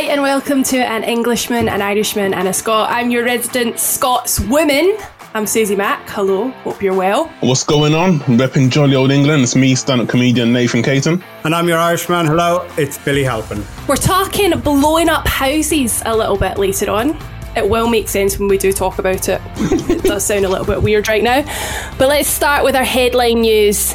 Hi, and welcome to An Englishman, an Irishman, and a Scot. I'm your resident Scots woman. I'm Suzie Mack. Hello, hope you're well. What's going on? Repping jolly old England. It's me, stand up comedian Nathan Caton. And I'm your Irishman. Hello, it's Billy Halpin. We're talking blowing up houses a little bit later on. It will make sense when we do talk about it. it does sound a little bit weird right now. But let's start with our headline news.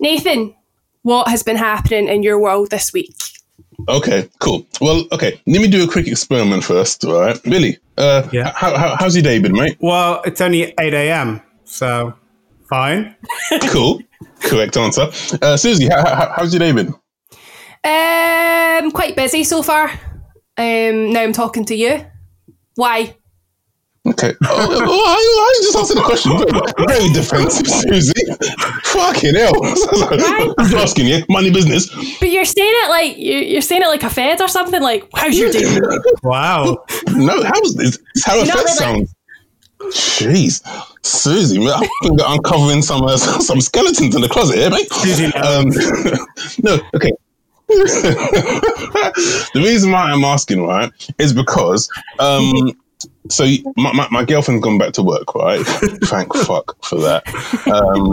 Nathan, what has been happening in your world this week? Okay, cool. Well, okay, let me do a quick experiment first, all right? Billy, uh, Yeah. how, how, how's your day been, mate? Well, it's only 8 a.m., so fine. Cool. Correct answer. Uh, Suzie, how, how, how's your day been? Um, quite busy so far. Um, now I'm talking to you. Why? Okay. Oh, well, I, I just answered the question. Very, very defensive, Suzie. Fucking hell. I'm asking you. Money business. But you're saying it like you- you're saying it like a fed or something. Like, how's your day? Wow. No, how's this? It's how it know, first they're like- sounds. Jeez, Suzie, man, I think that uncovering some uh, some skeletons in the closet here, mate. Suzie, no. Um, no, okay. the reason why I'm asking, right, is because um, so my, my, my girlfriend's gone back to work, right? Thank fuck for that. Um,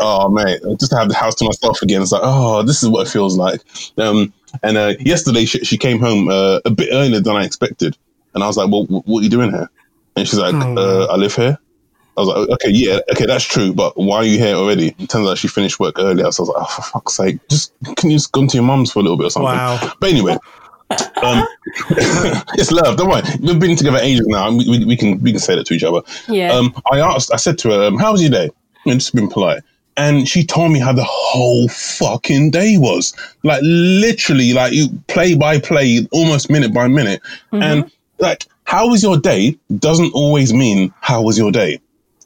oh mate, just to have the house to myself again. It's like, oh, this is what it feels like. Um, and uh, yesterday she, she came home uh, a bit earlier than I expected, and I was like, well, wh- what are you doing here? And she's like, uh, I live here. I was like, okay, yeah, okay, that's true, but why are you here already? It turns out she finished work earlier, so I was like, oh, for fuck's sake, just can you just go to your mum's for a little bit or something? Wow. But anyway, um, it's love. Don't worry, we've been together ages now, and we, we, we can we can say that to each other. Yeah. Um, I asked, I said to her, um, "How was your day?" And just been polite, and she told me how the whole fucking day was, like literally, like you play by play, almost minute by minute, and like, how was your day doesn't always mean how was your day.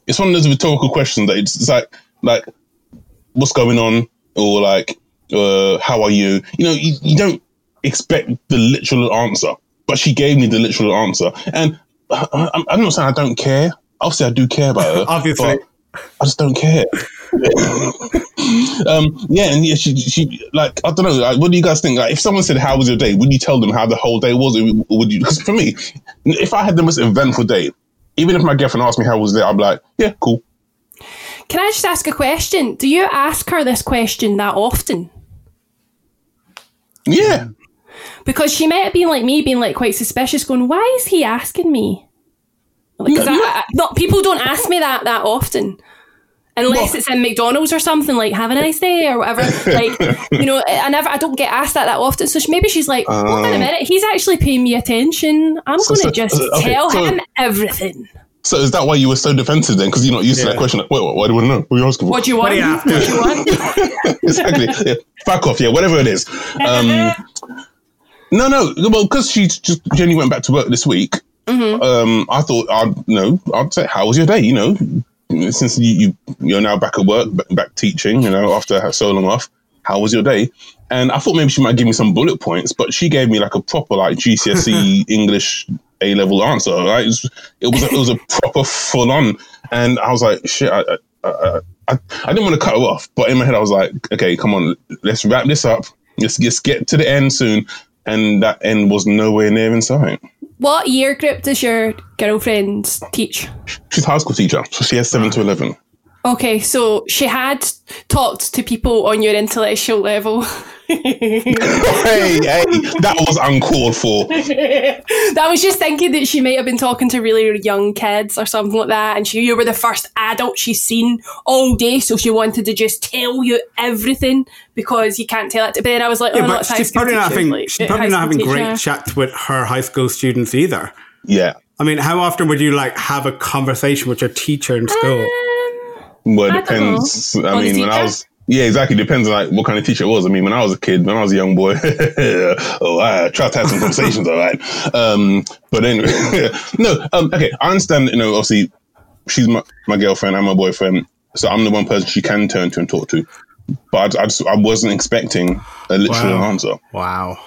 It's one of those rhetorical questions that it's, it's like, like, what's going on, or like, uh, how are you? You know, you, you don't expect the literal answer, but she gave me the literal answer, and I, I, I'm not saying I don't care. Obviously, I do care about her. Obviously. but I just don't care. um, yeah, and yeah, she, she, like, I don't know. Like, what do you guys think? Like, if someone said, "How was your day?" Would you tell them how the whole day was? Or would you? Because for me, if I had the most eventful day, even if my girlfriend asked me how was it, I'd be like, "Yeah, cool." Can I just ask a question? Do you ask her this question that often? Yeah, Because she might have been like me, being like quite suspicious, going, "Why is he asking me?" Because No, no. Not people don't ask me that that often, unless Well- it's in McDonald's or something like "Have a nice day" or whatever. like you know, I never, I don't get asked that that often. So she, maybe she's like, "Hold on a Uh. minute, he's actually paying me attention. I'm So- going to so- just okay, tell so- him everything." So is that why you were so defensive then? Because you're not used to that question. Like, wait, what, what do you want to know? What are you asking for? What do you want? What do you have to? What do you want? exactly. Yeah. Fuck off. Yeah, whatever it is. Um, no, no. Well, because she just Jenny went back to work this week. Um, I thought I'd you know I'd say, "How was your day?" You know, since you, you you're now back at work, back, teaching. You know, after so long off. How was your day? And I thought maybe she might give me some bullet points, but she gave me like a proper like GCSE English A level answer. Right? It was it was a, it was a proper full on, and I was like, shit. I, I, I, I, I didn't want to cut her off, but in my head I was like, okay, come on, let's wrap this up. Let's just get to the end soon. And that end was nowhere near in sight. What year group does your girlfriend teach? She's a high school teacher, so she has seven to eleven. Okay, so she had talked to people on your intellectual level. hey, hey, that was uncalled for. that was just thinking that she might have been talking to really young kids or something like that, and she, you were the first adult she's seen all day, so she wanted to just tell you everything because you can't tell it. But then I was like, oh, Yeah, no, but it's she's school probably not having like, she's uh, probably not having teacher. great chats with her high school students either. Yeah. I mean, how often would you like have a conversation with your teacher in school? Well, I it know. depends. I On mean, when I was yeah, exactly. Depends on like what kind of teacher it was. I mean, when I was a kid, when I was a young boy, oh, I tried to have some conversations, all right. Um, but anyway, no. Um, okay, I understand. You know, obviously, she's my, my girlfriend. I'm my boyfriend, so I'm the one person she can turn to and talk to. But I, I, just, I wasn't expecting a literal Wow. answer. Wow.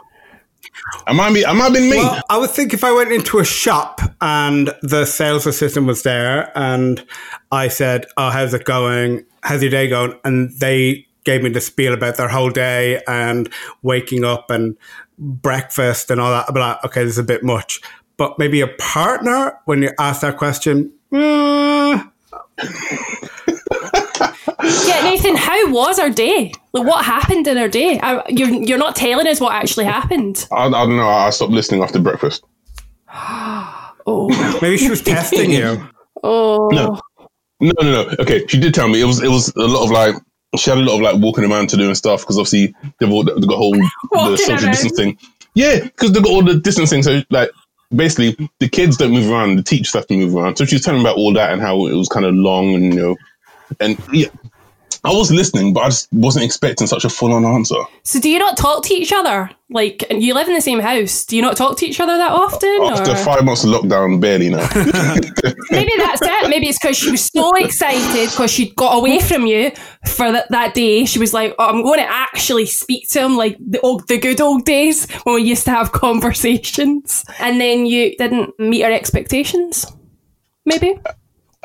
I might be. I might have been me. Well, I would think if I went into a shop and the sales assistant was there and I said, Oh, how's it going? How's your day going? And they gave me the spiel about their whole day and waking up and breakfast and all that. I'd like, okay, this is a bit much. But maybe a partner, when you ask that question, mm, Nathan, how was our day? Like, what happened in our day? I, you're you're not telling us what actually happened. I, I don't know. I stopped listening after breakfast. Oh, maybe she was testing you. oh, No. No, no, no. Okay, she did tell me it was it was a lot of like she had a lot of like walking around to doing stuff because obviously they've all they've got a whole the Walking social around. distancing. Yeah, because they've got all the distancing. So like basically the kids don't move around, the teachers have to move around. So she was telling me about all that and how it was kind of long and you know and yeah. I was listening, but I just wasn't expecting such a full on answer. So do you not talk to each other? Like you live in the same house. Do you not talk to each other that often? After or- five months of lockdown, barely now. Maybe that's it. Maybe it's because she was so excited because she'd got away from you for that, that day. She was like, oh, I'm going to actually speak to him like the, old, the good old days when we used to have conversations. And then you didn't meet her expectations. Maybe.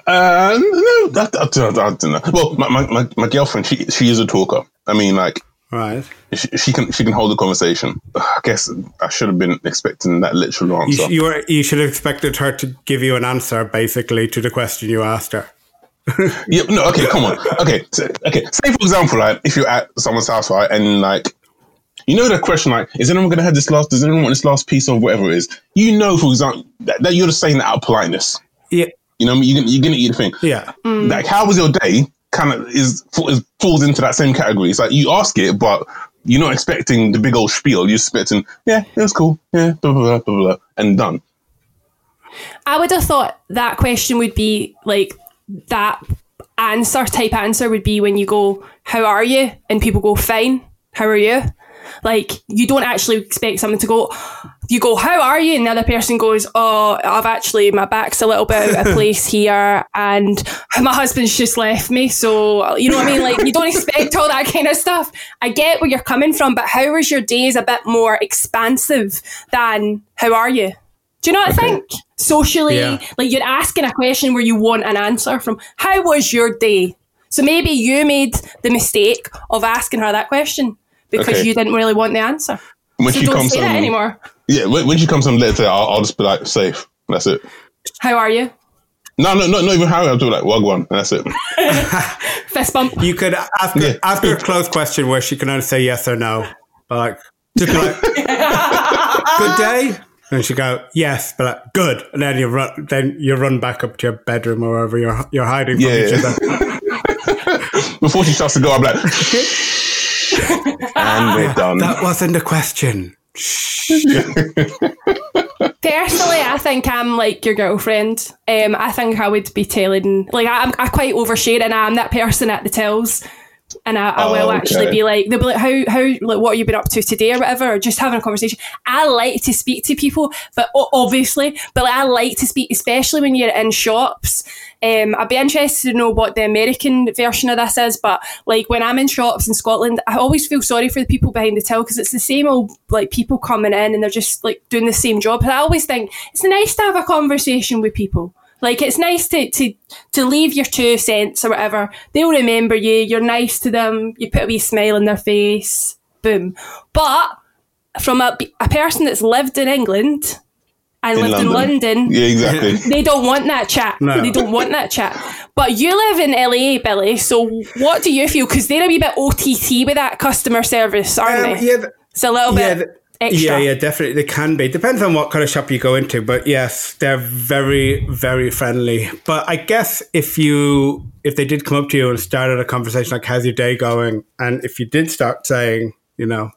Uh, no, I, I, don't- I don't. Well, my, my, my, girlfriend, she she is a talker. I mean, like Right. she, she can she can hold a conversation. I guess I should have been expecting that literal You, answer. sh- you, were, you should have expected her to give you an answer basically to the question you asked her. yeah, no, okay, come on. Okay, so, okay. Say for example, like if you're at someone's house, right, and like you know the question, like, is anyone going to have this last? Does anyone want this last piece of whatever it is? You know, for example, that, that you're just saying that out of politeness. Yeah. You know, what I mean? you're gonna, you're gonna eat the thing. Yeah. Mm. Like, how was your day? Kind of is, is falls into that same category. It's like you ask it, but you're not expecting the big old spiel. You're expecting, yeah, it was cool, yeah, blah blah blah blah, blah and done. I would have thought that question would be like that answer type answer would be when you go, How are you? And people go, Fine. How are you? Like, you don't actually expect someone to go, you go, How are you? And the other person goes, Oh, I've actually, my back's a little bit out of place here and my husband's just left me. So, you know what I mean? Like, you don't expect all that kind of stuff. I get where you're coming from, but how was your day is a bit more expansive than, How are you? Do you know what I think? Socially, Yeah. like you're asking a question where you want an answer from. How was your day? So maybe you made the mistake of asking her that question because Okay. you didn't really want the answer. When So she don't comes say that home, anymore. yeah, when, when she comes home later, I'll, I'll just be like, safe. That's it. How are you? No, no, no, not even how I'll do like wagwan, and that's it. Fist bump. You could ask her, Yeah. ask her a close question where she can only say yes or no. But like, just like, good day? And she go, yes, but like, good. And then you run, then you run back up to your bedroom or wherever you're, you're hiding from Yeah. each other. Before she starts to go, I'm like, and we're done. That wasn't a question. Personally, I think I'm like your girlfriend. Um, I think I would be telling, like, I'm, I quite overshare, and I'm that person at the tills. And I, I will Oh, actually okay. be like, they'll be like, how, how, like, what have you been up to today or whatever, or just having a conversation. I like to speak to people, but obviously, but like, I like to speak, especially when you're in shops. Um, I'd be interested to know what the American version of this is, but like when I'm in shops in Scotland, I always feel sorry for the people behind the till because it's the same old like people coming in and they're just like doing the same job. And I always think it's nice to have a conversation with people. Like it's nice to, to to leave your two cents or whatever. They'll remember you. You're nice to them. You put a wee smile on their face. Boom. But from a, a person that's lived in England and In lived in London. London, Yeah, exactly. they don't want that chat. No. They don't want that chat. But you live in LA, Billy. So what do you feel? Because they're a wee bit OTT with that customer service, aren't Um, they? yeah, th- It's a little yeah, bit th- extra. yeah, yeah, definitely. They can be. Depends on what kind of shop you go into, but yes, they're very, very friendly. But I guess if you if they did come up to you and started a conversation like "How's your day going?" and if you did start saying, you know,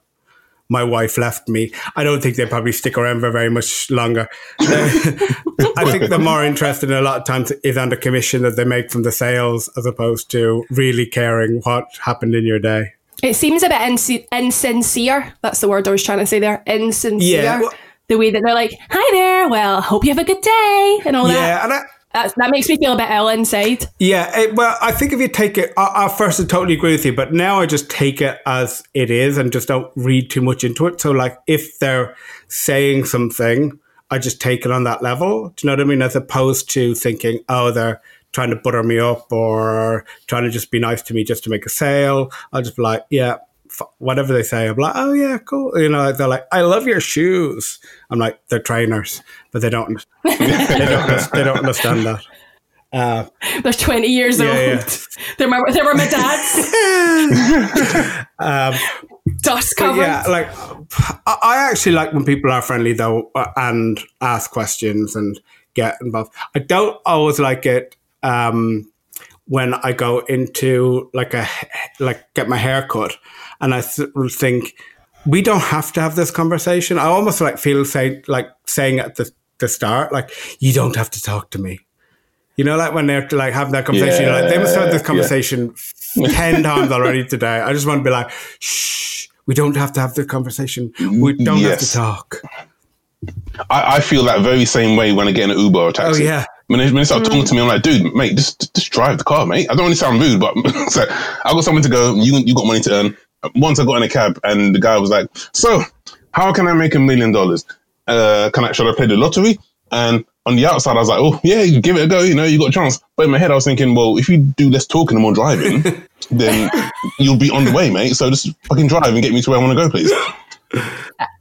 my wife left me, I don't think they probably stick around for very much longer. I think they're more interested in a lot of times is the commission that they make from the sales as opposed to really caring what happened in your day. It seems a bit insi- insincere. That's the word I was trying to say there. Insincere. Yeah, well- the way that they're like, "Hi there. Well, hope you have a good day," and all that. Yeah, and I, That's, that makes me feel a bit ill inside. Yeah, it, well, I think if you take it, I, I first I totally agree with you, but now I just take it as it is and just don't read too much into it. So, like, if they're saying something, I just take it on that level. Do you know what I mean? As opposed to thinking, oh, they're trying to butter me up or trying to just be nice to me just to make a sale. I'll just be like, yeah, f- whatever they say. I'm like, oh yeah, cool. You know, they're like, I love your shoes. I'm like, they're trainers, but they don't. they don't. They don't understand that. Uh, They're twenty years Yeah, old. yeah. They're my, they were my dad's. Dust But covered. yeah, like I I actually like when people are friendly though uh, and ask questions and get involved. I don't always like it um, when I go into like a like get my hair cut and I th- think we don't have to have this conversation. I almost like feel say like saying at the the start like you don't have to talk to me. You know, like when they're like having that conversation, you're like they must have had this Yeah, conversation ten times already today. I just want to be like, shh, we don't have to have the conversation. We don't have to talk. I, I feel that very same way when I get an Uber or taxi. Oh, yeah. When they, when they start talking to me, I'm like, dude, mate, just just drive the car, mate. I don't want to sound rude, but so I got something to go. You you got money to earn. Once I got in a cab, and the guy was like, "So, how can I make a million dollars? Uh, can I should I play the lottery?" And on the outside, I was like, "Oh yeah, you give it a go. You know, you got a chance." But in my head, I was thinking, "Well, if you do less talking and more driving, then you'll be on the way, mate. So just fucking drive and get me to where I want to go, please."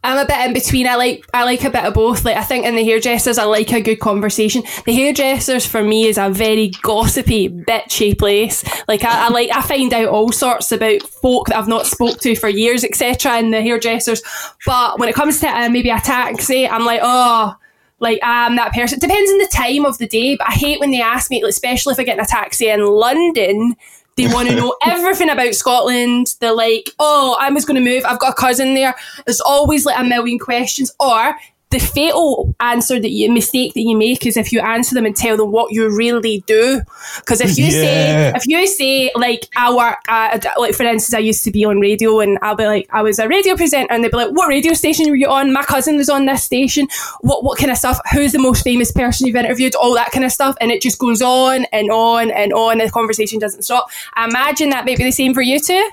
I'm a bit in between. I like I like a bit of both. Like I think in the hairdressers, I like a good conversation. The hairdressers for me is a very gossipy, bitchy place. Like I, I like I find out all sorts about folk that I've not spoke to for years, etc. In the hairdressers. But when it comes to uh, maybe a taxi, I'm like, oh. Like I'm that person. It depends on the time of the day, but I hate when they ask me, especially if I get in a taxi in London. They want to know everything about Scotland. They're like, oh, I was going to move. I've got a cousin there. There's always like a million questions. Or the fatal answer that you mistake that you make is if you answer them and tell them what you really do. Because if you say, if you say like I work, at, like for instance, I used to be on radio and I'll be like, I was a radio presenter, and they'd be like, what radio station were you on? My cousin was on this station. What what kind of stuff? Who's the most famous person you've interviewed? All that kind of stuff, and it just goes on and on and on. And the conversation doesn't stop. I imagine that may be the same for you too.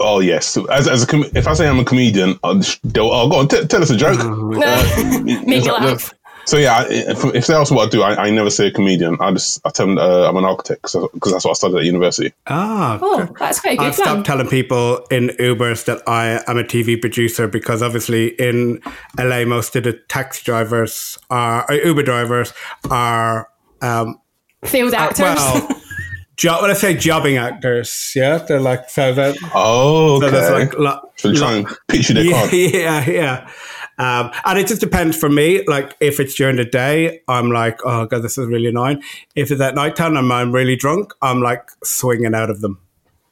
Oh yes. As as a com- if I say I'm a comedian, I'll, just- they'll, oh, go on, t- tell us a joke. Uh, Make it's you like- laugh. So yeah, if, if they ask what I do, I, I never say a comedian. I just I tell them uh, I'm an architect because that's what I studied at university. Ah, Oh, that's quite a good I've stopped telling people in Ubers that I am a TV producer because obviously in LA most of the taxi drivers are or Uber drivers are um, Failed actors. well. Jo- when I say jobbing actors, yeah, they're like so that Oh, so okay. there's like lo- so try and pitch you their yeah, card. yeah, yeah. Um, and it just depends for me. Like if it's during the day, I'm like, oh god, this is really annoying. If it's at night time and I'm really drunk, I'm like swinging out of them.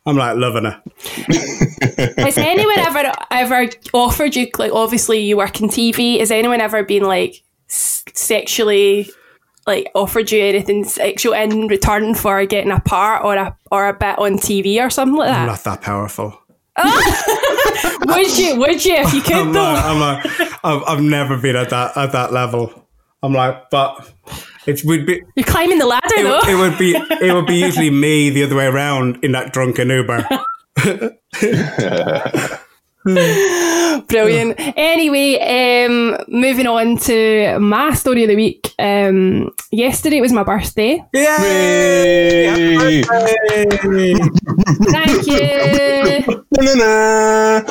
I'm like loving it. Has anyone ever ever offered you like obviously you work in TV? Has anyone ever been like s- sexually like offered you anything sexual in return for getting a part or a or a bit on TV or something like that? I'm that? not that powerful. would you? Would you if you could I'm though? like, I'm like, I've, I've never been at that at that level. I'm like, but it would be. You're climbing the ladder It, though. it would be it would be usually me the other way around in that drunken Uber. Brilliant. Anyway, um, moving on to my story of the week. Um, yesterday was my birthday. Yay! Thank you. Na-na-na.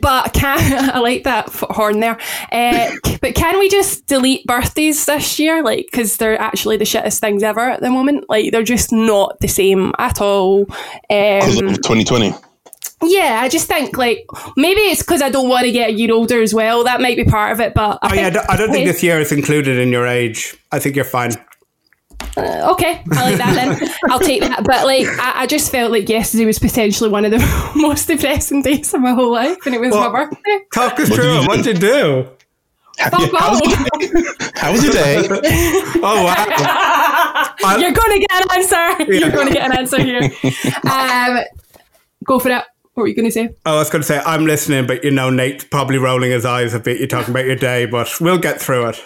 But can I like like that f- horn there. Uh, but can we just delete birthdays this year? Like, because they're actually the shittest things ever at the moment. Like, they're just not the same at all. Because Um, of 2020. Yeah, I just think like maybe it's because I don't want to get a year older as well. That might be part of it. But I Oh yeah, I think- don't, I don't think this year is included in your age. I think you're fine. okay, I like that then. I'll take that. But like, I, I just felt like yesterday was potentially one of the most depressing days of my whole life, and it was Well- my birthday. Talk us What did through you it. do? What'd you do? Fuck Yeah, how, was your day? how was your day? Oh wow! You're going to get an answer. You're going to get an answer here. Um, go for it. What were you going to say? Oh, I was going to say I'm listening, but you know Nate's probably rolling his eyes a bit. You're talking about your day, but we'll get through it.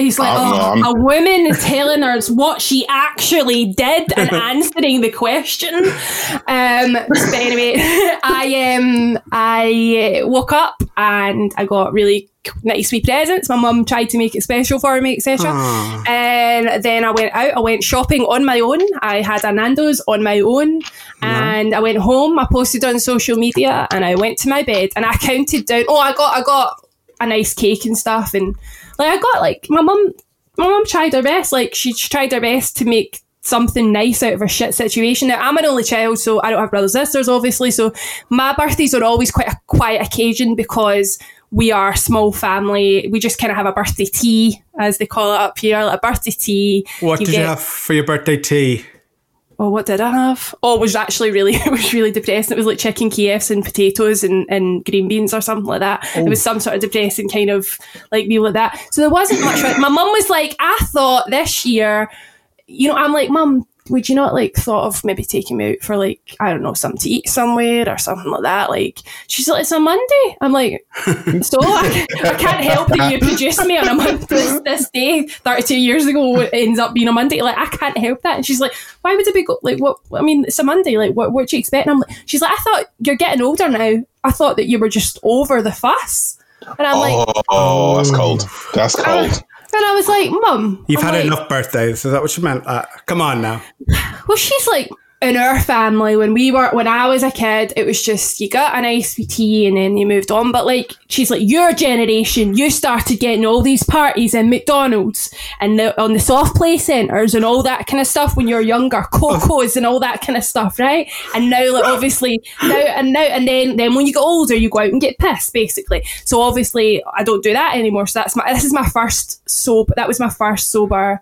He's like, Oh, a woman is telling us what she actually did and answering the question. Um, but anyway, I um, I woke up and I got really nice wee presents. My mum tried to make it special for me, etc. And then I went out. I went shopping on my own. I had a Nando's on my own, and I went home. I posted on social media, and I went to my bed and I counted down. Oh, I got I got a nice cake and stuff and like I got like my mum my mum tried her best like she tried her best to make something nice out of her shit situation. Now I'm an only child so I don't have brothers and sisters obviously so my birthdays are always quite a quiet occasion because we are a small family. We just kind of have a birthday tea as they call it up here like a birthday tea. What did you have for your birthday tea? Oh, what did I have? Oh, it was actually really, it was really depressing. It was like chicken Kievs and potatoes and, and green beans or something like that. It was oh. some sort of depressing kind of like meal like that. So there wasn't much. My mum was like, I thought this year, you know, I'm like, mum, would you not like thought of maybe taking me out for like, I don't know, something to eat somewhere or something like that? Like, she's like, it's a Monday. I'm like, so I, I can't help that you produced me on a Monday. This, this day, 32 years ago, it ends up being a Monday. Like, I can't help that. And she's like, why would it be, go- like, what, I mean, it's a Monday. Like, what, what do you expect? And I'm like, she's like, I thought you're getting older now. I thought that you were just over the fuss. And I'm like, Oh, that's cold. That's cold. And I was like, mum. You've I'm had like, enough birthdays. Is that what you meant? Uh, come on now. Well, she's like in our family when we were when I was a kid, it was just you got an wee tea and then you moved on. But like she's like your generation, you started getting all these parties in McDonald's and the, on the soft play centres and all that kind of stuff when you're younger, cocos and all that kind of stuff, right? And now, like obviously now and now and then then when you get older, you go out and get pissed, basically. So obviously I don't do that anymore. So that's my this is my first sober. That was my first sober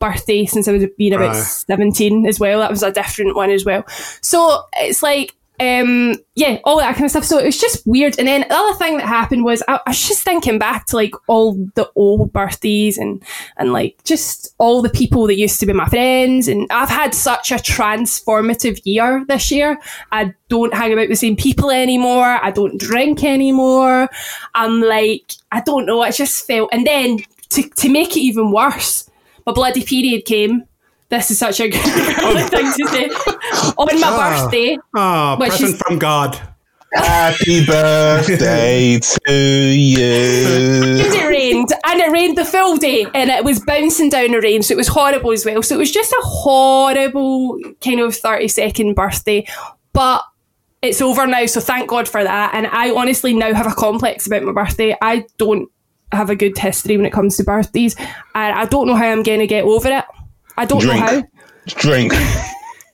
birthday since I was being about Right. 17 as well. That was a different one as well. So it's like, um, yeah, all that kind of stuff. So it was just weird. And then the other thing that happened was I, I was just thinking back to like all the old birthdays and, and like just all the people that used to be my friends. And I've had such a transformative year this year. I don't hang about the same people anymore. I don't drink anymore. I'm like, I don't know. I just felt, and then to, to make it even worse, my bloody period came. This is such a good oh. thing to say. On my ah. birthday. Ah, oh, But present she's- from God. Happy birthday to you. And it rained, and it rained the full day, and it was bouncing down the rain, so it was horrible as well. So it was just a horrible kind of 30 second birthday. But it's over now, so thank God for that. And I honestly now have a complex about my birthday. I don't have a good history when it comes to birthdays, and I don't know how I'm going to get over it. I don't Drink. know how. Drink.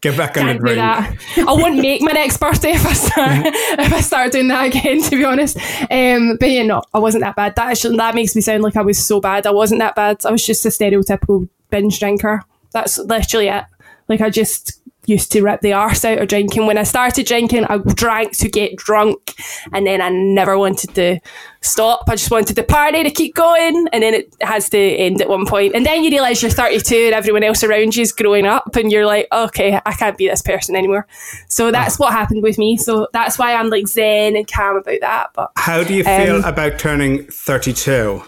Get back on the can't do drink. that. I wouldn't make my next birthday if I start if I start doing that again. To be honest, um, but yeah, no, I wasn't that bad. That actually, that makes me sound like I was so bad. I wasn't that bad. I was just a stereotypical binge drinker. That's literally it. Like I just used to rip the arse out of drinking. When I started drinking, I drank to get drunk, and then I never wanted to stop. I just wanted the party to keep going, and then it has to end at one point. And then you realise you're 32 and everyone else around you is growing up, and you're like, okay, I can't be this person anymore. So that's what happened with me. So that's why I'm like zen and calm about that. But How do you feel Um, about turning 32?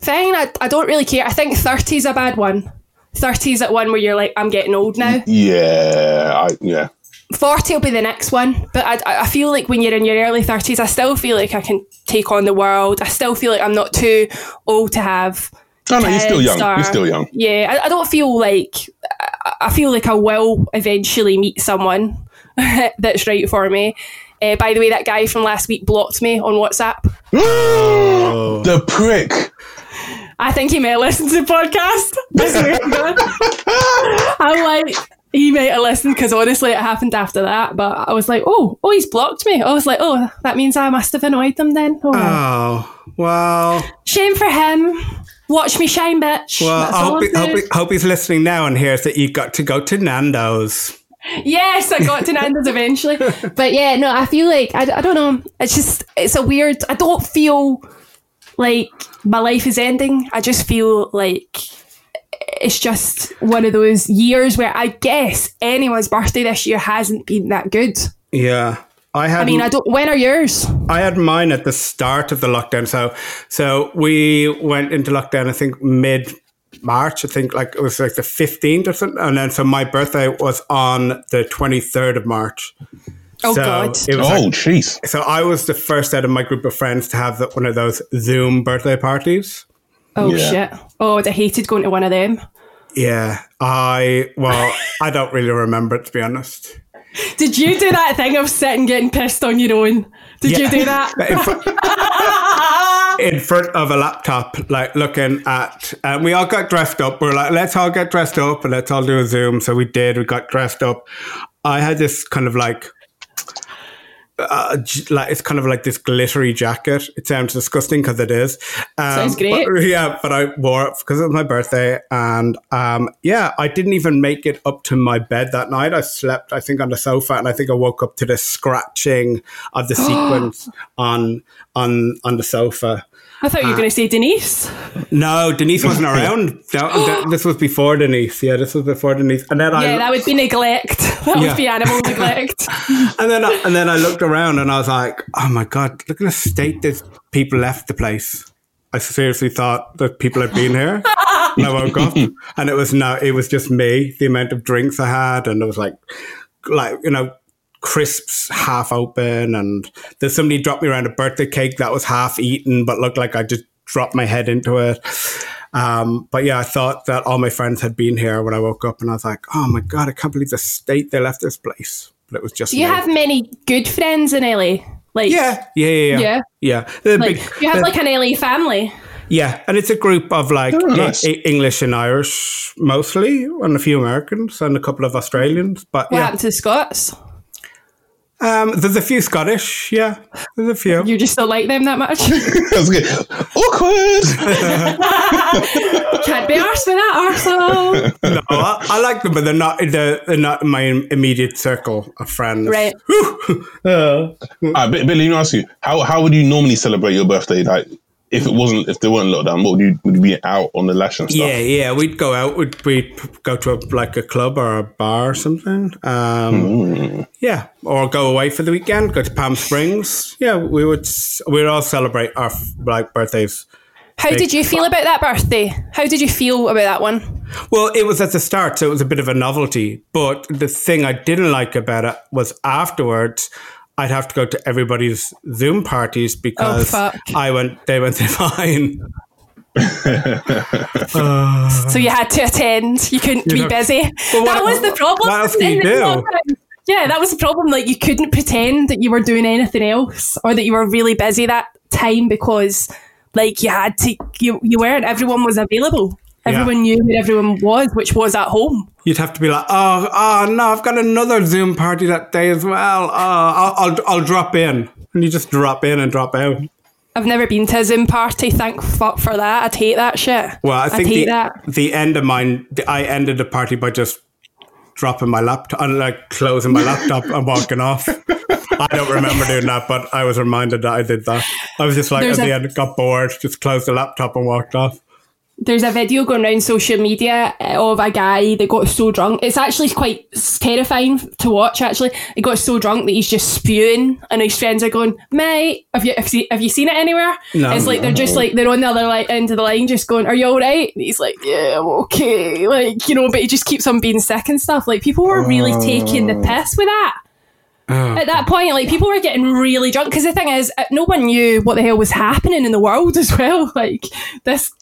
fine, I, I don't really care. I think 30 is a bad one. 30 is at one where you're like, I'm getting old now. Yeah, I, yeah. 40 will be the next one. But I, I feel like when you're in your early 30s, I still feel like I can take on the world. I still feel like I'm not too old to have. No, no, you're still young. or- You're still young. Yeah, I, I don't feel like. I, I feel like I will eventually meet someone that's right for me. Uh, by the way, that guy from last week blocked me on WhatsApp. the prick. I think he may listen to the podcast. I swear to God. I'm like, he may have listened because honestly, it happened after that. But I was like, oh, oh, he's blocked me. I was like, oh, that means I must have annoyed them then. Oh, well. Oh, well, Shame for him. Watch me shine, bitch. well. I hope, he, hope, he- hope he's listening now and hears that you got to go to Nando's. Yes, I got to Nando's eventually. But yeah, no, I feel like, I, I don't know. It's just, it's a weird, I don't feel like my life is ending. I just feel like it's just one of those years where I guess anyone's birthday this year hasn't been that good. Yeah. I had I mean, I don't, when are yours? I had mine at the start of the lockdown. So so we went into lockdown I think mid March, I think like it was like the 15th or something. And then so my birthday was on the 23rd of March. Oh, so God. It was Oh, like- jeez. so I was the first out of my group of friends to have the, one of those Zoom birthday parties. Oh, Yeah. shit. Oh, I'd hated going to one of them. Yeah, I well, I don't really remember it to be honest. Did you do that thing of sitting getting pissed on your own? Did you do that? in, front, in front of a laptop, like looking at, and we all got dressed up. We are like, let's all get dressed up and let's all do a Zoom. So we did. We got dressed up. I had this kind of like, uh, like it's kind of like this glittery jacket. It sounds disgusting because it is. Um, Sounds great. but- yeah, but I wore it because it was my birthday, and um, yeah, I didn't even make it up to my bed that night. I slept, I think, on the sofa, and I think I woke up to the scratching of the sequence on on on the sofa. I thought you were going to uh, say Denise. No, Denise wasn't around. No, this was before Denise. Yeah, this was before Denise. And then I Yeah, that would be neglect. That Yeah. would be animal neglect. and then I, and then I looked around and I was like, oh my god, look at the state that people left the place. I seriously thought that people had been here. and I woke up and it was no, it was just me. The amount of drinks I had, and it was like, like you know, crisps half open, and then somebody dropped me around a birthday cake that was half eaten, but looked like I just dropped my head into it. Um, but yeah, I thought that all my friends had been here when I woke up, and I was like, oh my god, I can't believe the state they left this place. But it was just Do you me. have many good friends in LA? Like, Yeah, yeah, yeah, yeah. Yeah. yeah. Like big- you have like an LA family. yeah, and it's a group of like Oh, nice. E- English and Irish mostly, and a few Americans and a couple of Australians. But What yeah, happened to the Scots? Um, there's a few Scottish. Yeah, there's a few. You just don't like them that much? That's good. Awkward. Can't be arsed with that arsehole. no, I, I like them, but they're not. They're, they're not in my immediate circle of friends. Right. Uh, Ah, Billy, let me ask you: how how would you normally celebrate your birthday? Like, if it wasn't, if there weren't lockdown, what would you would you be out on the lash and stuff? Yeah, yeah, we'd go out. We'd we'd go to a, like a club or a bar or something. Um, Yeah, or go away for the weekend. Go to Palm Springs. Yeah, we would. We'd all celebrate our like birthdays. How did you feel about that birthday? How did you feel about that one? Well, it was at the start, so it was a bit of a novelty. But the thing I didn't like about it was afterwards. I'd have to go to everybody's Zoom parties oh, because fuck. I went. They went to mine. So you had to attend. You couldn't be know- busy. Well, what- that was the problem. what else do you do? Yeah, that was the problem. Like you couldn't pretend that you were doing anything else or that you were really busy that time because like you had to you you weren't everyone was available. Yeah. Everyone knew where everyone was, which was at home. You'd have to be like, oh, oh no, I've got another Zoom party that day as well. Oh, I'll, I'll, I'll drop in, and you just drop in and drop out. I've never been to a Zoom party. Thank fuck for that. I'd hate that shit. Well, I think the, that. the end of mine, I ended the party by just dropping my laptop and like closing my laptop and walking off. I don't remember doing that, but I was reminded that I did that. I was just like There's at the end, got bored, just closed the laptop and walked off. There's a video going around social media uh, of a guy that got so drunk. It's actually quite terrifying to watch. Actually, he got so drunk that he's just spewing, and his friends are going, "Mate, have you have you, have you seen it anywhere?" No. it's like they're just like they're on the other like end of the line, just going, "Are you all right?" And he's like, "Yeah, I'm okay." Like you know, but he just keeps on being sick and stuff. Like people were really taking the piss with that. At that point, like people were getting really drunk because the thing is, uh, no one knew what the hell was happening in the world as well. Like this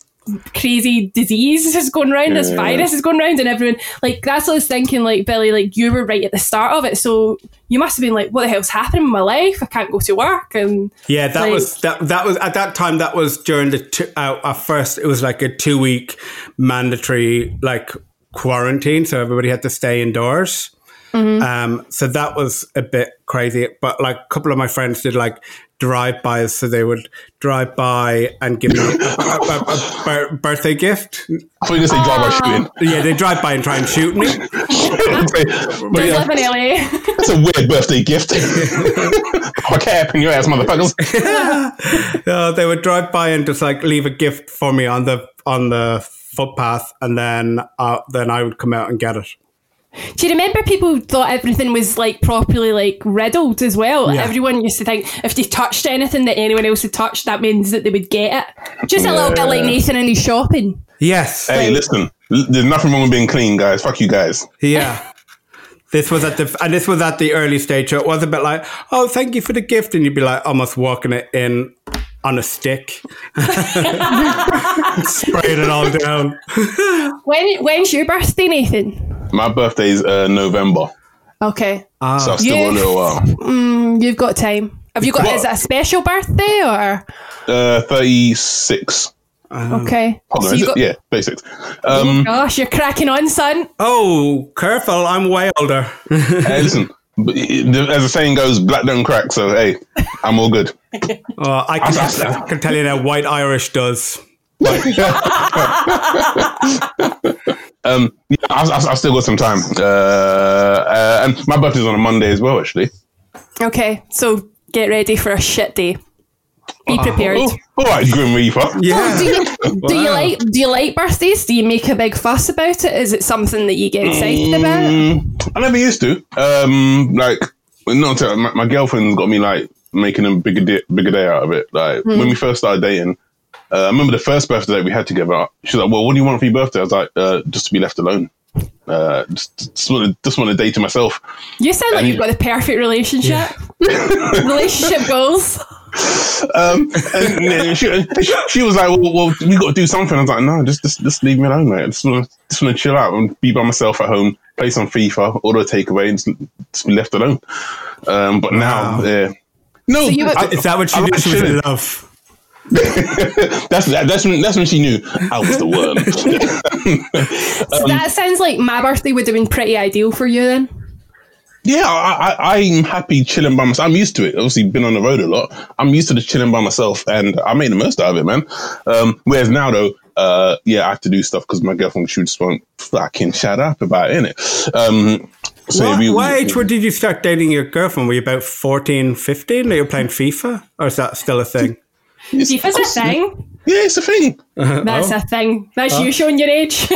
crazy disease is going around, this Yeah. virus is going around, and everyone like that's what I was thinking. Like Billy, like you were right at the start of it, so you must have been like, "What the hell's happening in my life? I can't go to work." And Yeah, that like, was that. That was at that time. That was during the two, uh, at first. It was like a two week mandatory like quarantine, so everybody had to stay indoors. Um, so that was a bit crazy. But like a couple of my friends did like drive bys, so they would drive by and give me a, a, a, a bir- birthday gift. I thought you were going to say drive by shooting. Yeah, they drive by and try and shoot me. but yeah, live that's a weird birthday gift. I cap in your ass, motherfuckers. Uh, they would drive by and just like leave a gift for me on the on the footpath, and then uh, then I would come out and get it. Do you remember people thought everything was like properly like riddled as well? Yeah. Everyone used to think if they touched anything that anyone else had touched, that means that they would get it. Just a little bit like Nathan and his shopping. Yes. Hey, listen, there's nothing wrong with being clean, guys. Fuck you guys. Yeah. This was at the and this was at the early stage. So it was a bit like, oh, thank you for the gift, and you'd be like almost walking it in on a stick, spraying it all down. When when's your birthday, Nathan? My birthday's uh, November, Okay, so I've still got a little while. you've got time. Have you got? What? Is it a special birthday or Uh, 36. okay? Hold on, So is you it? Yeah, 36. Um, Gosh, you're cracking on, son. Oh, careful! I'm way older. hey, listen, as the saying goes, black don't crack, so hey, I'm all good. Uh, I, can, I can tell you now, white Irish does. Um, yeah, I've, I've I've still got some time. Uh, uh, and my birthday's on a Monday as well, actually. Okay, so get ready for a shit day. Be prepared. Oh, all right, Grim Reaper. Yeah. Do you, do you like do you like birthdays? Do you make a big fuss about it? Is it something that you get excited about? Mm, I never used to. Um, like, not to, my, my girlfriend's got me like making a bigger day, bigger day out of it. Like Hmm. when we first started dating, uh, I remember the first birthday that we had together. She was like, "Well, what do you want for your birthday?" I was like, uh, "Just to be left alone. Uh, just, just want to just want a day to myself." You sound like you've got the perfect relationship. relationship goals. Um, and, and she, she, she was like, well, well, we got to do something. I was like, no, just, just, just leave me alone, mate. I just want to, just want to chill out and be by myself at home, play some FIFA, order a takeaway, and just, just be left alone. Um, but now, Wow. yeah. No, So you were- I- Is that what she I knew like she was in love? That's that's when that's when she knew I was the worm. So Um, that sounds like my birthday would have been pretty ideal for you then. yeah, I, I, I'm happy chilling by myself. I'm used to it. Obviously, been on the road a lot. I'm used to the chilling by myself, and I made the most out of it, man. Um, whereas now, though, uh, yeah, I have to do stuff because my girlfriend she just won't fucking shut up about it, innit? Um, so What, we, what age were- did you start dating your girlfriend? Were you about 14, 15? Are you playing FIFA? Or is that still a thing? It's- FIFA's a thing. Yeah, it's a thing. That's Oh. a thing. That's you showing your age.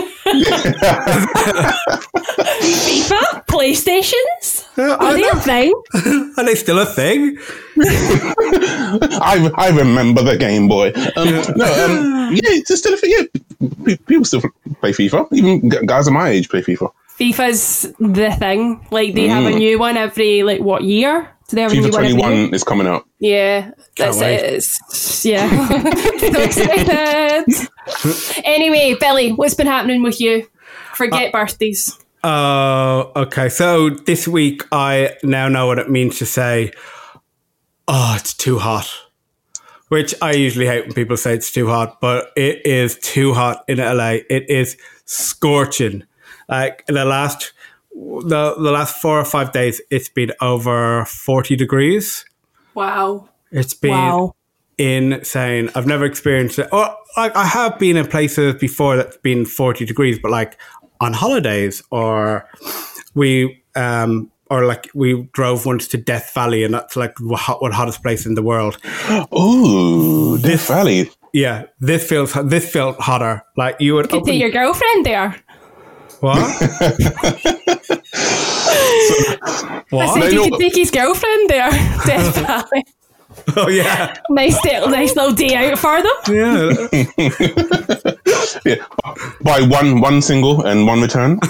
FIFA? PlayStations? Are they a thing? Are they still a thing? I, I remember the Game Boy. Um, no, um, yeah, it's still a thing. Yeah, people still play FIFA. Even guys of my age play FIFA. FIFA's the thing. Like they have a new one every like what year? Do they have a FIFA new one every year? 21 is coming out. Yeah, oh, that's it. It's, yeah, so excited. anyway, Billy, what's been happening with you? Forget uh, birthdays. Oh, okay. So this week I now know what it means to say, oh, it's too hot. Which I usually hate when people say it's too hot, but it is too hot in LA. It is scorching. Like in the last the the last four or five days, it's been over forty degrees. Wow. It's been Wow. insane. I've never experienced it. Or like I have been in places before that's been forty degrees, but like on holidays or we um or like we drove once to Death Valley and that's like the hot, one hottest place in the world. Oh, Death Valley. Yeah, this feels this felt hotter. Like you would Could open take your girlfriend there. What? I what? said They you know- could take his girlfriend there. Death Valley. Oh yeah, Nice, little, nice little day out for them. yeah. Yeah, buy one one single and one return.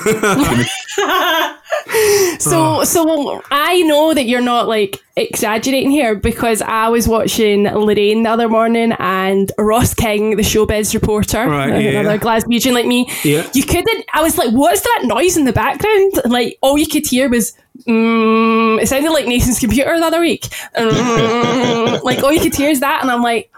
So, so I know that you're not like exaggerating here because I was watching Lorraine the other morning and Ross King, the showbiz reporter, Right, yeah, another yeah. Glaswegian like me. Yeah. You couldn't. I was like, "What's that noise in the background?" Like all you could hear was. Mm, it sounded like Nathan's computer the other week. Mm, like all you could hear is that, and I'm like,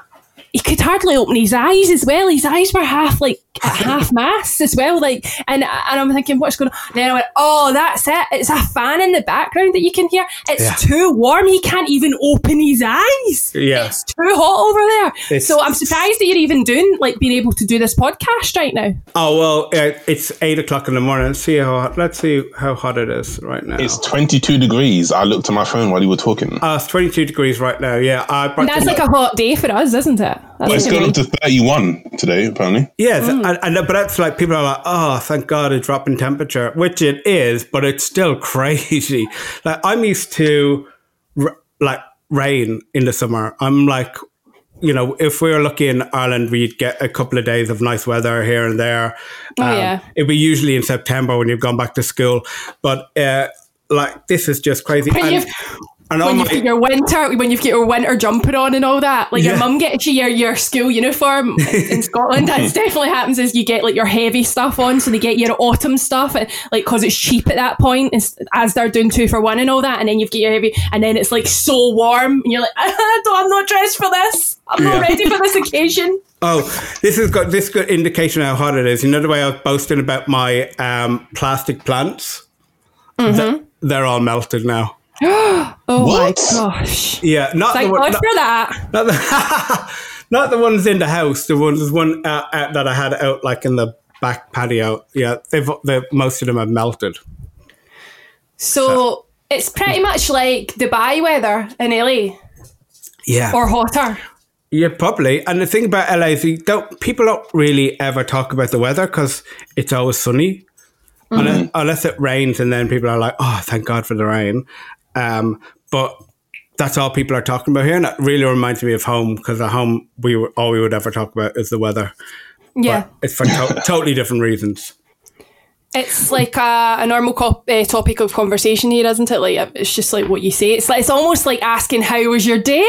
he could hardly open his eyes as well. His eyes were half like at half mast as well. Like, and and I'm thinking, what's going on? then I went, oh, that's it. It's a fan in the background that you can hear. It's Yeah. too warm. He can't even open his eyes. Yeah. it's too hot over there. It's- so I'm surprised that you're even doing like being able to do this podcast right now. Oh well, uh, it's eight o'clock in the morning. Let's see how hot, let's see how hot it is right now. It's 22 degrees. I looked at my phone while you were talking. uh, it's twenty two degrees right now. Yeah, I That's like a hot day for us, isn't it? That's Well, it's like a gone up to 31 today, apparently. Yes, and, and but that's like people are like, oh, thank God, a drop in temperature, which it is, but it's still crazy. Like I'm used to r- like rain in the summer. I'm like, you know, if we were lucky in Ireland, we'd get a couple of days of nice weather here and there. Um, Oh, yeah. it'd be usually in September when you've gone back to school, but uh, like this is just crazy. When And, you've- and all when you've my- got your winter, when you've got your winter jumper on and all that, like your mum gets you your, your school uniform in Scotland. That definitely happens. Is you get like your heavy stuff on, so they get your autumn stuff, and, like because it's cheap at that point, as, as they're doing two for one and all that, and then you've got your heavy, and then it's like so warm, and you're like, I'm not dressed for this. I'm not Yeah. ready for this occasion. Oh, this has got this good indication how hot it is. You know the way I was boasting about my um, plastic plants? Mm-hmm. Th- they're all melted now. Oh What? my gosh! Yeah, not Thank the one, God not, for that. not the, not the ones in the house. The ones, there's one uh, uh, that I had out like in the back patio. Yeah, they've, they most of them have melted. So it's pretty much like Dubai weather in LA Yeah, or hotter. yeah, probably. And the thing about LA is you don't people don't really ever talk about the weather because it's always sunny. Unless, unless it rains, and then people are like, "Oh, thank God for the rain." Um, but that's all people are talking about here, and that really reminds me of home because at home we were, all we would ever talk about is the weather. Yeah. But it's for to- totally different reasons. It's like a, a normal co- uh, topic of conversation here, isn't it? Like it's just like what you say. It's like it's almost like asking how was your day.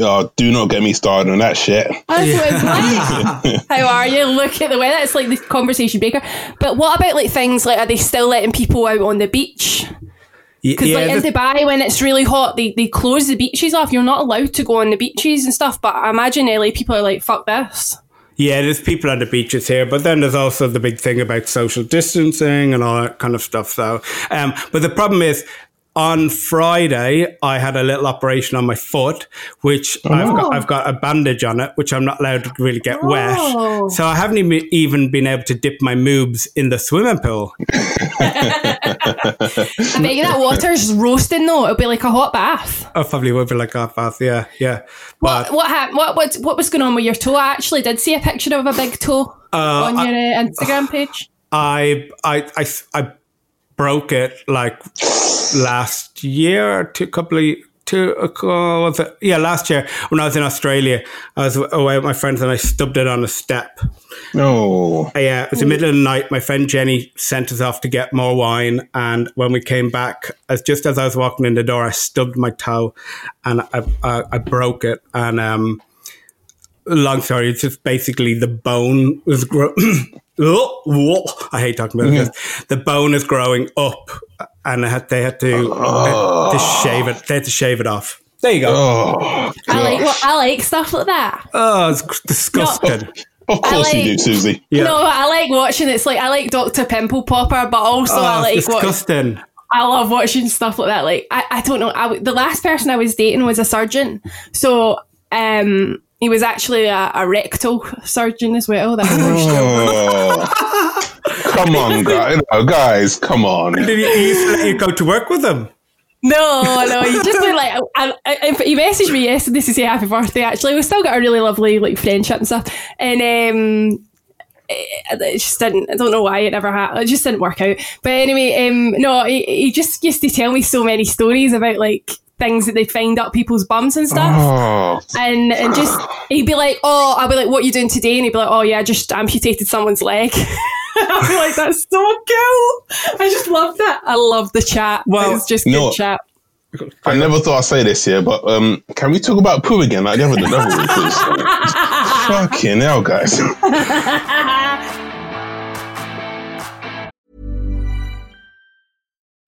Oh, do not get me started on that shit. That's what it's like. how are you? Look at the weather. It's like the conversation breaker. But what about like things like are they still letting people out on the beach? Y- Because like in the- Dubai, when it's really hot, they they close the beaches off. You're not allowed to go on the beaches and stuff. But I imagine LA people are like, fuck this. Yeah, there's people on the beaches here, but then there's also the big thing about social distancing and all that kind of stuff. So, um, but the problem is, on Friday I had a little operation on my foot, which I've got I've got a bandage on it, which I'm not allowed to really get Oh. wet. So I haven't even, even been able to dip my moobs in the swimming pool. I bet you that water's roasting though. It'll be like a hot bath. I probably would be like half bath, yeah, yeah. But What what happened? What what what was going on with your toe? I actually did see a picture of a big toe on your uh, Instagram page. I, I, I, I broke it like last year, or two couple of two, was it? Yeah, last year when I was in Australia, I was away with my friends and I stubbed it on a step. No. Uh, Yeah, it was the middle of the night. My friend Jenny sent us off to get more wine, and when we came back, as just as I was walking in the door, I stubbed my toe, and I I, I broke it. And um, long story, it's just basically the bone was grow. I hate talking about this. The bone is growing up, and I had, they had to uh, to shave it. They had to shave it off. There you go. Oh, I like well, I like stuff like that. Oh, it's disgusting. of course you do, Suzie. Yeah. No, I like watching. It's like I like Doctor Pimple Popper, but also I Oh, like it's watch, disgusting. I love watching stuff like that. Like I, I don't know. I, w- the last person I was dating was a surgeon, so um, he was actually a, a rectal surgeon as well. That was Oh. come on, guys. guys, come on. Did he, he used let you go to work with him? No, no, he just been like, I, I, I- he messaged me yesterday to say happy birthday. Actually, we still got a really lovely like friendship and stuff, and um, it, it just didn't. I don't know why it never happened. It just didn't work out. But anyway, um, no, he, he just used to tell me so many stories about like things that they find up people's bums and stuff. Oh, And and just he'd be like, oh, I'll be like, what are you doing today? And he'd be like, oh yeah, I just amputated someone's leg. I'm like, that's so cool. I just love that. I love the chat. Well, it's just you good chat. I never thought I'd say this here, but um, can we talk about poo again like the other, the? 'Cause, Fucking hell, guys.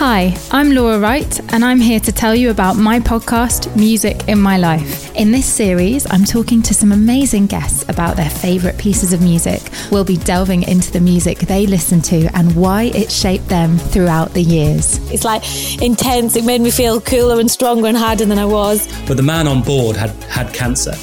Hi, I'm Laura Wright, and I'm here to tell you about my podcast, Music in My Life. In this series, I'm talking to some amazing guests about their favourite pieces of music. We'll be delving into the music they listen to and why it shaped them throughout the years. It's like intense. It made me feel cooler and stronger and harder than I was. But the man on board had had cancer.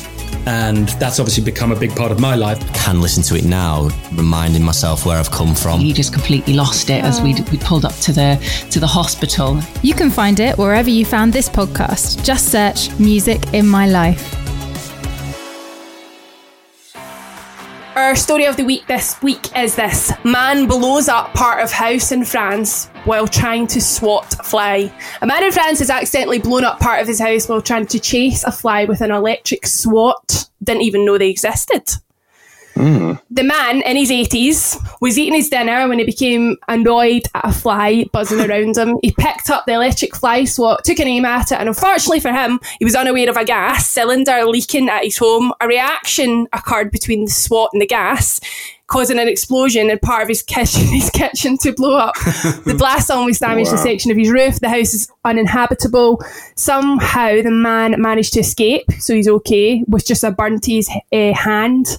And that's obviously become a big part of my life. Can listen to it now, reminding myself where I've come from. He just completely lost it as we we pulled up to the to the hospital. You can find it wherever you found this podcast. Just search Music in My Life. Our story of the week this week is this man blows up part of house in France while trying to swat fly. A man in France has accidentally blown up part of his house while trying to chase a fly with an electric swat. Didn't even know they existed. The man in his 80s was eating his dinner when he became annoyed at a fly buzzing around him. He picked up the electric fly swat, took an aim at it, and unfortunately for him, he was unaware of a gas cylinder leaking at his home. A reaction occurred between the swat and the gas, causing an explosion in part of his kitchen, his kitchen to blow up. the blast almost damaged a section of his roof. The house is uninhabitable. Somehow the man managed to escape, so he's okay, with just a burn to his uh, hand.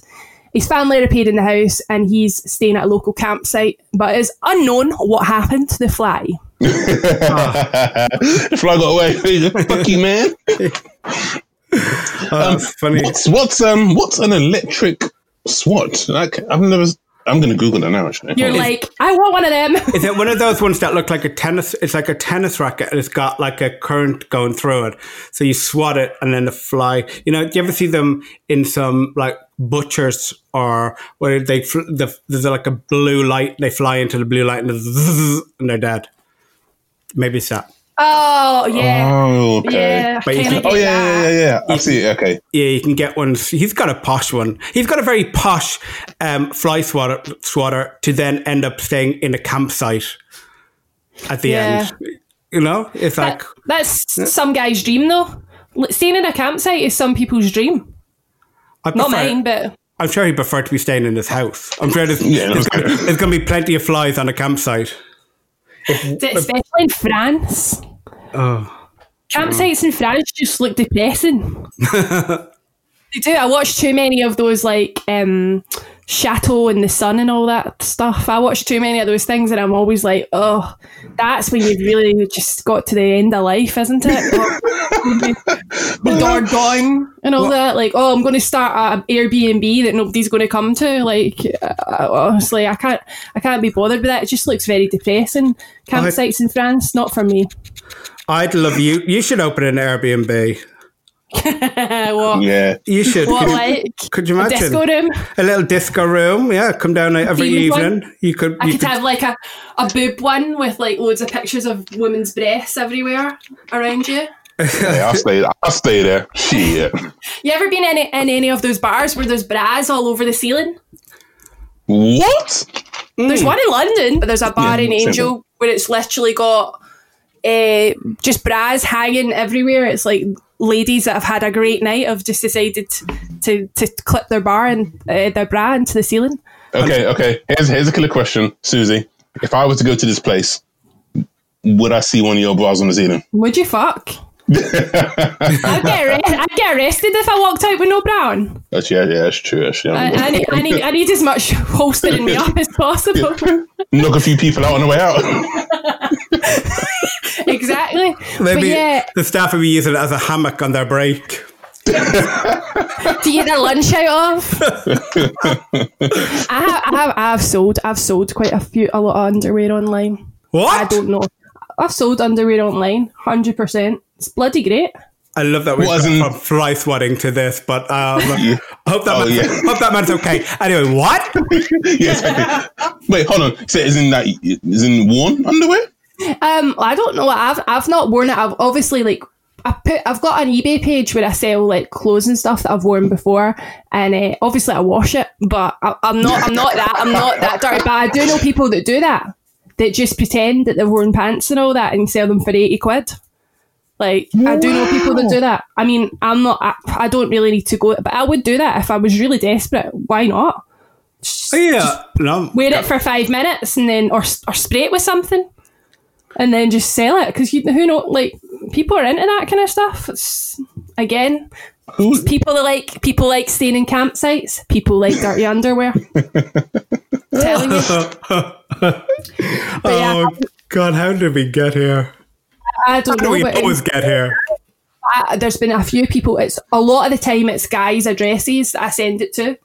His family repaired in the house and he's staying at a local campsite, but it's unknown what happened to the fly. the fly got away. Fuck you, man. um, funny. What's what's um what's an electric SWAT? Like I've never. I'm gonna Google that now. Actually, You're like, I want one of them. Is it one of those ones that look like a tennis? It's like a tennis racket, and it's got like a current going through it. So you swat it, and then the fly. You know, do you ever see them in some like butchers or where they fl- the, there's like a blue light? They fly into the blue light, and, the and they're dead. Maybe it's that. Oh yeah, Oh, okay. yeah. But you can- get Oh yeah, yeah, yeah, yeah. I see it. Okay. Yeah, you can get one. He's got a posh one. He's got a very posh um, fly swatter, swatter to then end up staying in a campsite at the Yeah. end. You know, it's like That's some guy's dream, though. Staying in a campsite is some people's dream. I Not prefer- mine, but I'm sure he'd prefer to be staying in his house. I'm sure there's, Yeah, there's, okay. gonna, there's gonna be plenty of flies on a campsite. especially in France. Oh, Campsites in France just look depressing. they do. I watch too many of those like um Chateau in the Sun and all that stuff. I watch too many of those things and I'm always like, oh, that's when you've really just got to the end of life, isn't it? the door down and all that. Like, oh, I'm going to start an Airbnb that nobody's going to come to. Like, uh, honestly, I can't, I can't be bothered with that. It just looks very depressing. Campsites in France, not for me. I'd love you. You should open an Airbnb. what? Yeah. You should. What, could, you, like could you a imagine disco room? a little disco room? Yeah, come down every Themed one? evening. You could. I you could have like a, a boob one with like loads of pictures of women's breasts everywhere around you. Yeah, I'll stay. I'll stay there. Shit. You ever been in, any- in any of those bars where there's bras all over the ceiling? What? There's mm. one in London, but there's a bar Yeah, in same Angel where it's literally got uh, just bras hanging everywhere. It's like ladies that have had a great night have just decided to to clip their bar and uh, their bra into the ceiling. Okay, okay. Here's here's a killer question, Suzie. If I was to go to this place, would I see one of your bras on the ceiling? Would you fuck? I'd get, I'd get arrested if I walked out with no bra on. That's yeah, yeah, that's true. Actually, I, I, need, I, need, I need as much holstering me up as possible. knock a few people out on the way out. exactly. But Maybe yeah, the staff would be using it as a hammock on their break. to get their lunch out of. I have, I have, I have sold, I've sold quite a few, a lot of underwear online. What? I don't know. I've sold underwear online, hundred percent. It's bloody great. I love that we What, as got in- from fly swatting to this, but um, I hope that Oh, man's, yeah. hope that man's okay. Anyway, what? yeah, exactly. Wait, hold on. So isn't that isn't worn underwear? Um, I don't know. I've I've not worn it. I've obviously like I put I've got an eBay page where I sell like clothes and stuff that I've worn before, and uh, obviously I wash it. But I, I'm not I'm not that I'm not that dirty. But I do know people that do that. That just pretend that they've worn pants and all that and sell them for eighty quid. Like I do know people that do that. I mean, I'm not. I, I don't really need to go, but I would do that if I was really desperate. Why not? Oh, yeah, no. wear it for five minutes and then or or spray it with something and then just sell it because you who know like people are into that kind of stuff it's again Who? people that like people like staying in campsites people like dirty underwear telling you but yeah Oh God, how did we get here? I don't do know we but always get here? I, there's been a few people it's a lot of the time it's guys addresses that I send it to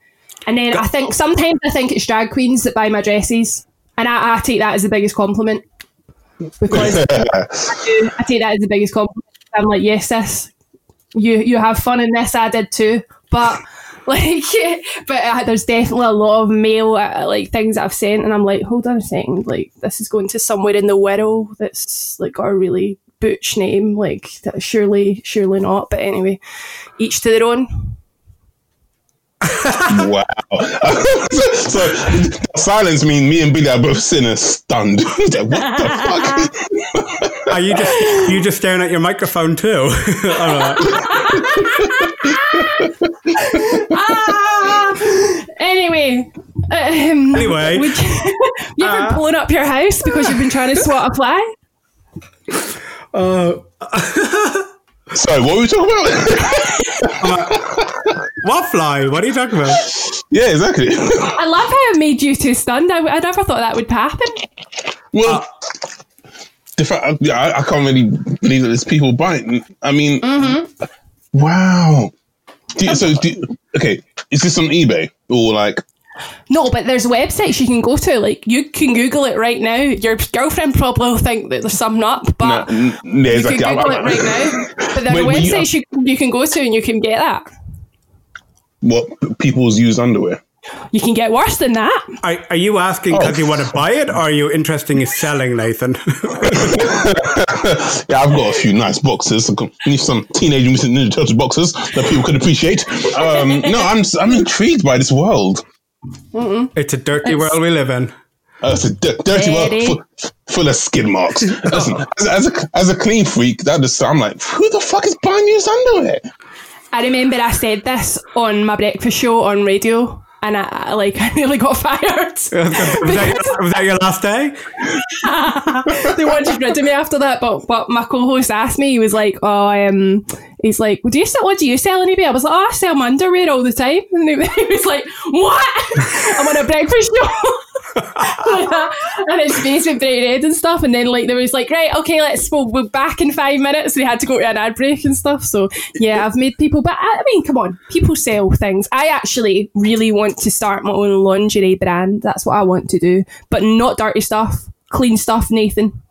and then I think sometimes I think it's drag queens that buy my dresses and I, I take that as the biggest compliment because I, do, I take that as the biggest compliment. I'm like, yes, sis, you you have fun in this. I did too, but like, but uh, there's definitely a lot of male uh, like things that I've sent, and I'm like, hold on a second, like this is going to somewhere in the world that's like got a really butch name, like that surely, surely not. But anyway, each to their own. Wow. so silence means me and Billy are both sitting there stunned. what the fuck? Are you just you just staring at your microphone too? All right. ah! Anyway. Um, Anyway. would you, you ever blown up your house because you've been trying to swat a fly? Uh, Sorry, what were we talking about? what fly? What are you talking about? yeah, exactly. I love how it made you two stunned. I, I never thought that would happen. Well, uh, the fact, uh, yeah, I, I can't really believe that there's people biting. I mean, mm-hmm. wow. Do you, so, do you- okay, is this on eBay or like? No, but there's websites you can go to. Like you can Google it right now. Your girlfriend probably will think that there's something up, but No, n- yeah, you exactly. can I- Google I- it right now. But there are wait, you- websites you, you can go to and you can get that. What people's used underwear? You can get worse than that. Are, are you asking because you want to buy it, or are you interested in selling, Nathan? Yeah, I've got a few nice boxes. I've got some teenage mutant ninja turtle boxes that people could appreciate. Um, no, I'm I'm intrigued by this world. It's a dirty world we live in. Uh, it's a d- dirty Ready? world full, full of skid marks. Listen, as, as a as a clean freak, that just I'm like, who the fuck is buying used underwear? I remember I said this on my breakfast show on radio, and I, I like I nearly got fired. Was that, your, was that your last day? they wanted to rid of me after that, but but my co-host asked me. He was like, "Oh, um, he's like, well, do you sell? What do you sell eBay?" I was like, "Oh, I sell my underwear all the time." And he, was like, "What? I'm on a breakfast show." and face went bright red and stuff. And then like there was like, right, okay, let's we'll, we'll back in five minutes. They had to go to an ad break and stuff. So yeah, I've made people. But I mean, come on, people sell things. I actually really want to start my own lingerie brand. That's what I want to do, but not dirty stuff, clean stuff, Nathan.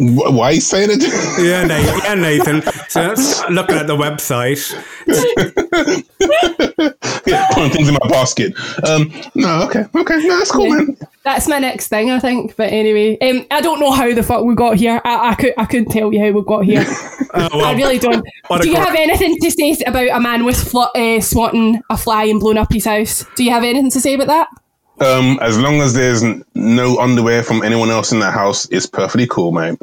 Wh- Why are you saying it? Yeah, Nathan. Yeah, Nathan. So that's looking at the website. yeah, putting things in my basket. Um, no, okay, okay, no, that's cool, man. That's my next thing, I think. But anyway, um, I don't know how the fuck we got here. I, I could I couldn't tell you how we got here. I really don't. Do you cor- have anything to say about a man with fl- uh, swatting a fly and blowing up his house? Do you have anything to say about that? Um, as long as there's no underwear from anyone else in that house, it's perfectly cool, mate.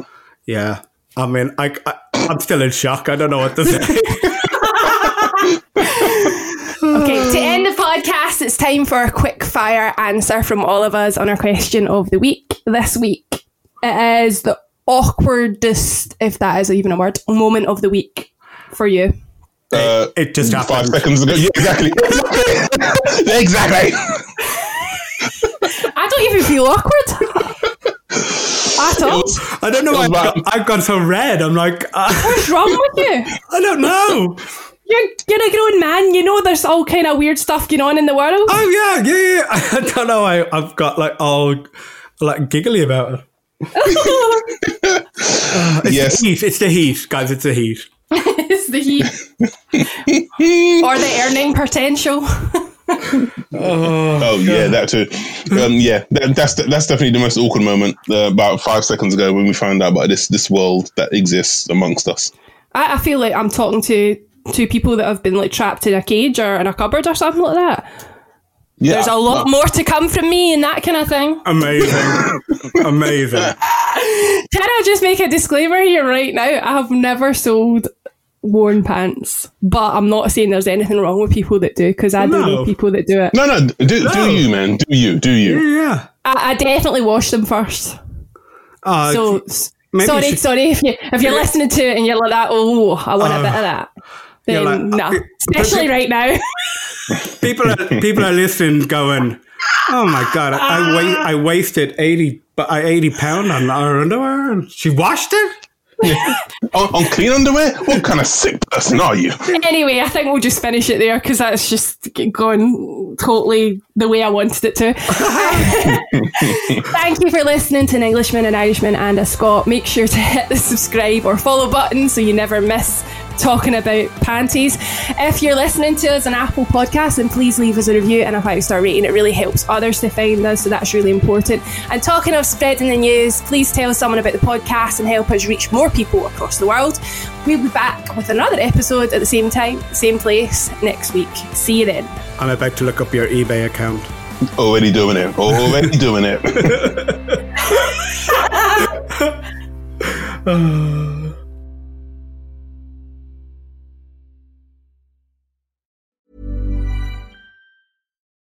Yeah. I mean, I, I, I'm still in shock. I don't know what to say. Okay, to end the podcast, it's time for a quick fire answer from all of us on our question of the week. This week, it is the awkwardest, if that is even a word, moment of the week for you. Uh, it just five seconds ago. Yeah, exactly. exactly. I don't even feel awkward. At all. I don't know why I've got, I've gone so red. I'm like, uh, What's wrong with you? I don't know. You're, you're a grown man. You know there's all kind of weird stuff going on in the world. Oh yeah, yeah, yeah. I don't know. I, I've got like all like giggly about it. Uh, it's Yes. the heat. It's the heat, guys. It's the heat. it's the heat. or the earning potential. Oh yeah, that too. Um, yeah, that, that's that's definitely the most awkward moment. Uh, about five seconds ago, when we found out about this this world that exists amongst us. I, I feel like I'm talking to two people that have been like trapped in a cage or in a cupboard or something like that. Yeah, There's a lot more to come from me and that kind of thing. Amazing, amazing. Can I just make a disclaimer here right now? I have never sold worn pants, but I'm not saying there's anything wrong with people that do because I do No. know people that do it. No, no, do, No. do you, man? Do you? Do you? Yeah. I, I definitely wash them first. Uh, So maybe sorry, should- sorry if you if you're listening to it and you're like that. Oh, I want a bit of that. you're Then like, no, uh, especially right now. people are people are listening, going, "Oh my god, I I, wa- I wasted eighty, but I eighty pound on our underwear, and she washed it." on, on clean underwear? What kind of sick person are you? anyway, I think we'll just finish it there because that's just gone totally the way I wanted it to. Thank you for listening to an Englishman, an Irishman, and a Scot. Make sure to hit the subscribe or follow button so you never miss talking about panties. If you're listening to us on Apple Podcasts, then please leave us a review and a five star rating. It really helps others to find us, so that's really important. And talking of spreading the news, please tell someone about the podcast and help us reach more people across the world. We'll be back with another episode at the same time, same place next week. See you then. I'm about to look up your eBay account. Already doing it. Already doing it.